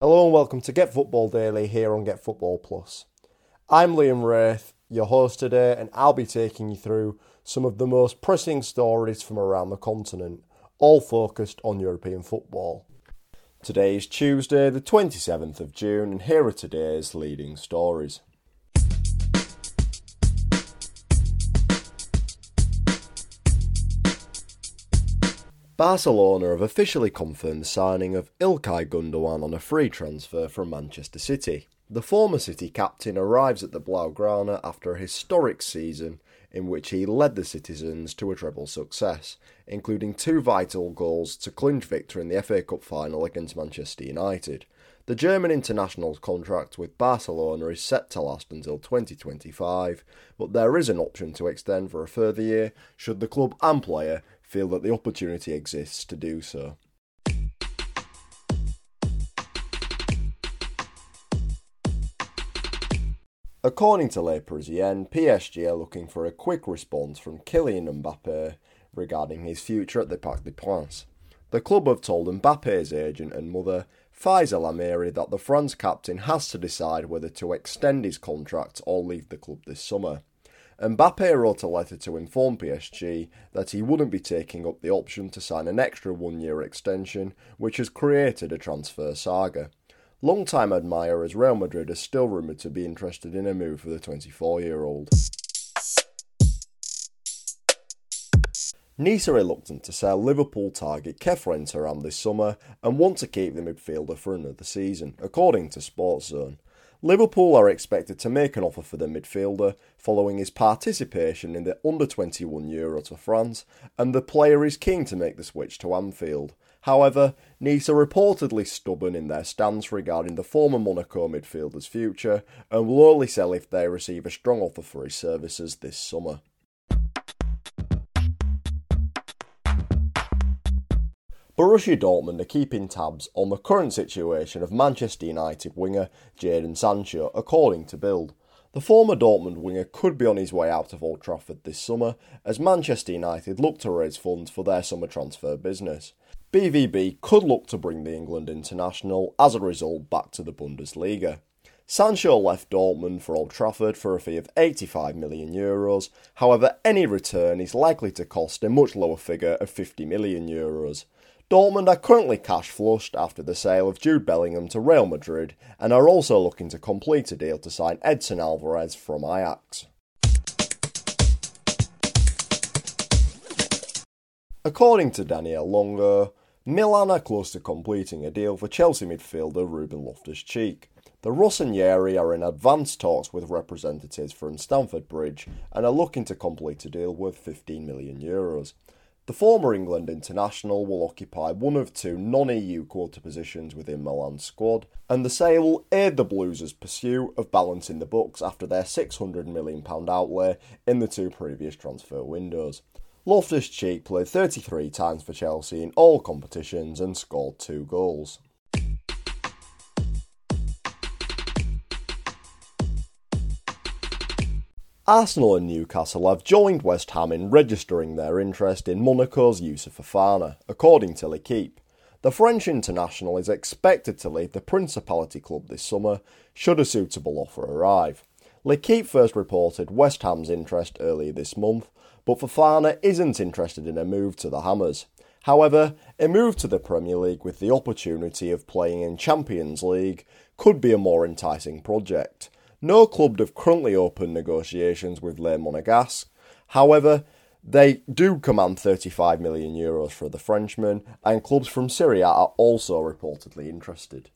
Hello and welcome to Get Football Daily here on Get Football Plus. I'm Liam Wraith, your host today, and I'll be taking you through some of the most pressing stories from around the continent, all focused on European football. Today is Tuesday, the 27th of June, and here are today's leading stories. Barcelona have officially confirmed the signing of Ilkay Gundogan on a free transfer from Manchester City. The former City captain arrives at the Blaugrana after a historic season in which he led the citizens to a treble success, including two vital goals to clinch victory in the FA Cup final against Manchester United. The German international's contract with Barcelona is set to last until 2025, but there is an option to extend for a further year should the club and player feel that the opportunity exists to do so. According to Le Parisien, PSG are looking for a quick response from Kylian Mbappe regarding his future at the Parc des Princes. The club have told Mbappe's agent and mother, Fayza Lamari, that the France captain has to decide whether to extend his contract or leave the club this summer. Mbappe wrote a letter to inform PSG that he wouldn't be taking up the option to sign an extra one year extension, which has created a transfer saga. Long-time admirers Real Madrid are still rumoured to be interested in a move for the 24 year old. Nice are reluctant to sell Liverpool target Khéphren Thuram this summer and want to keep the midfielder for another season, according to Sportszone. Liverpool are expected to make an offer for the midfielder following his participation in the under 21 Euro to France, and the player is keen to make the switch to Anfield. However, Nice are reportedly stubborn in their stance regarding the former Monaco midfielder's future and will only sell if they receive a strong offer for his services this summer. Borussia Dortmund are keeping tabs on the current situation of Manchester United winger Jadon Sancho, according to Bild. The former Dortmund winger could be on his way out of Old Trafford this summer as Manchester United look to raise funds for their summer transfer business. BVB could look to bring the England international as a result back to the Bundesliga. Sancho left Dortmund for Old Trafford for a fee of 85 million euros. However, any return is likely to cost a much lower figure of 50 million euros. Dortmund are currently cash flushed after the sale of Jude Bellingham to Real Madrid and are also looking to complete a deal to sign Edson Alvarez from Ajax. According to Daniel Longo, Milan are close to completing a deal for Chelsea midfielder Ruben Loftus-Cheek. The Rossoneri are in advanced talks with representatives from Stamford Bridge and are looking to complete a deal worth 15 million euros. The former England international will occupy one of two non EU quarter positions within Milan's squad, and the sale will aid the Blues' pursuit of balancing the books after their £600 million outlay in the two previous transfer windows. Loftus Cheek played 33 times for Chelsea in all competitions and scored two goals. Arsenal and Newcastle have joined West Ham in registering their interest in Monaco's Youssouf Fofana, according to L'Equipe. The French international is expected to leave the Principality club this summer should a suitable offer arrive. L'Equipe first reported West Ham's interest earlier this month, but Fofana isn't interested in a move to the Hammers. However, a move to the Premier League with the opportunity of playing in Champions League could be a more enticing project. No club have currently opened negotiations with Le Monégasques. However, they do command 35 million euros for the Frenchman, and clubs from Serie A are also reportedly interested.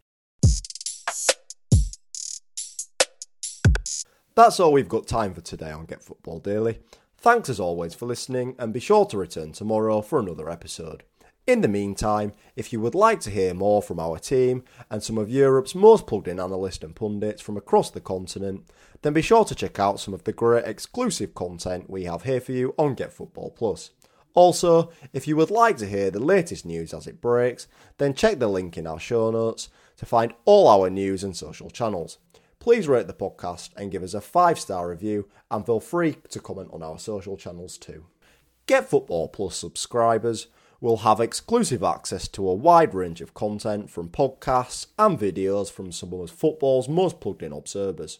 That's all we've got time for today on Get Football Daily. Thanks as always for listening, and be sure to return tomorrow for another episode. In the meantime, if you would like to hear more from our team and some of Europe's most plugged in analysts and pundits from across the continent, then be sure to check out some of the great exclusive content we have here for you on Get Football Plus. Also, if you would like to hear the latest news as it breaks, then check the link in our show notes to find all our news and social channels. Please rate the podcast and give us a 5 star review, and feel free to comment on our social channels too. Get Football Plus subscribers will have exclusive access to a wide range of content from podcasts and videos from some of football's most plugged in observers.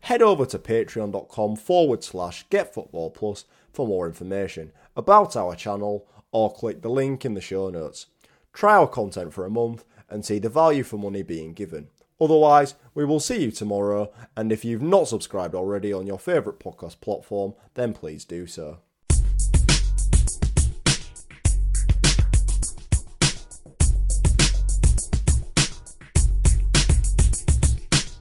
Head over to patreon.com forward slash getfootballplus for more information about our channel or click the link in the show notes. Try our content for a month and see the value for money being given. Otherwise, we will see you tomorrow, and if you've not subscribed already on your favourite podcast platform, then please do so.